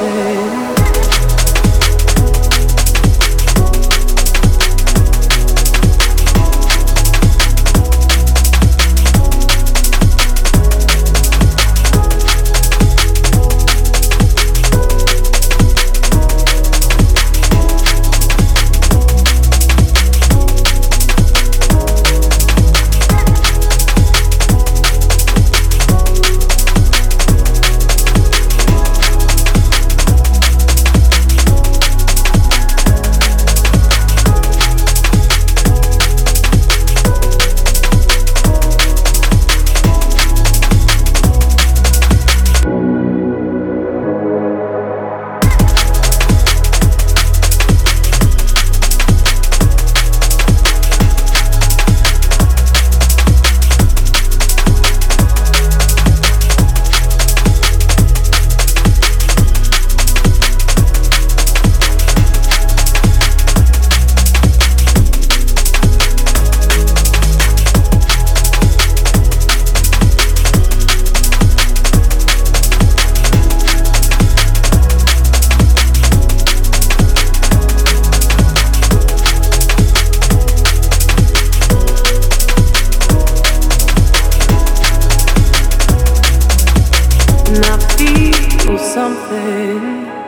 something. Something.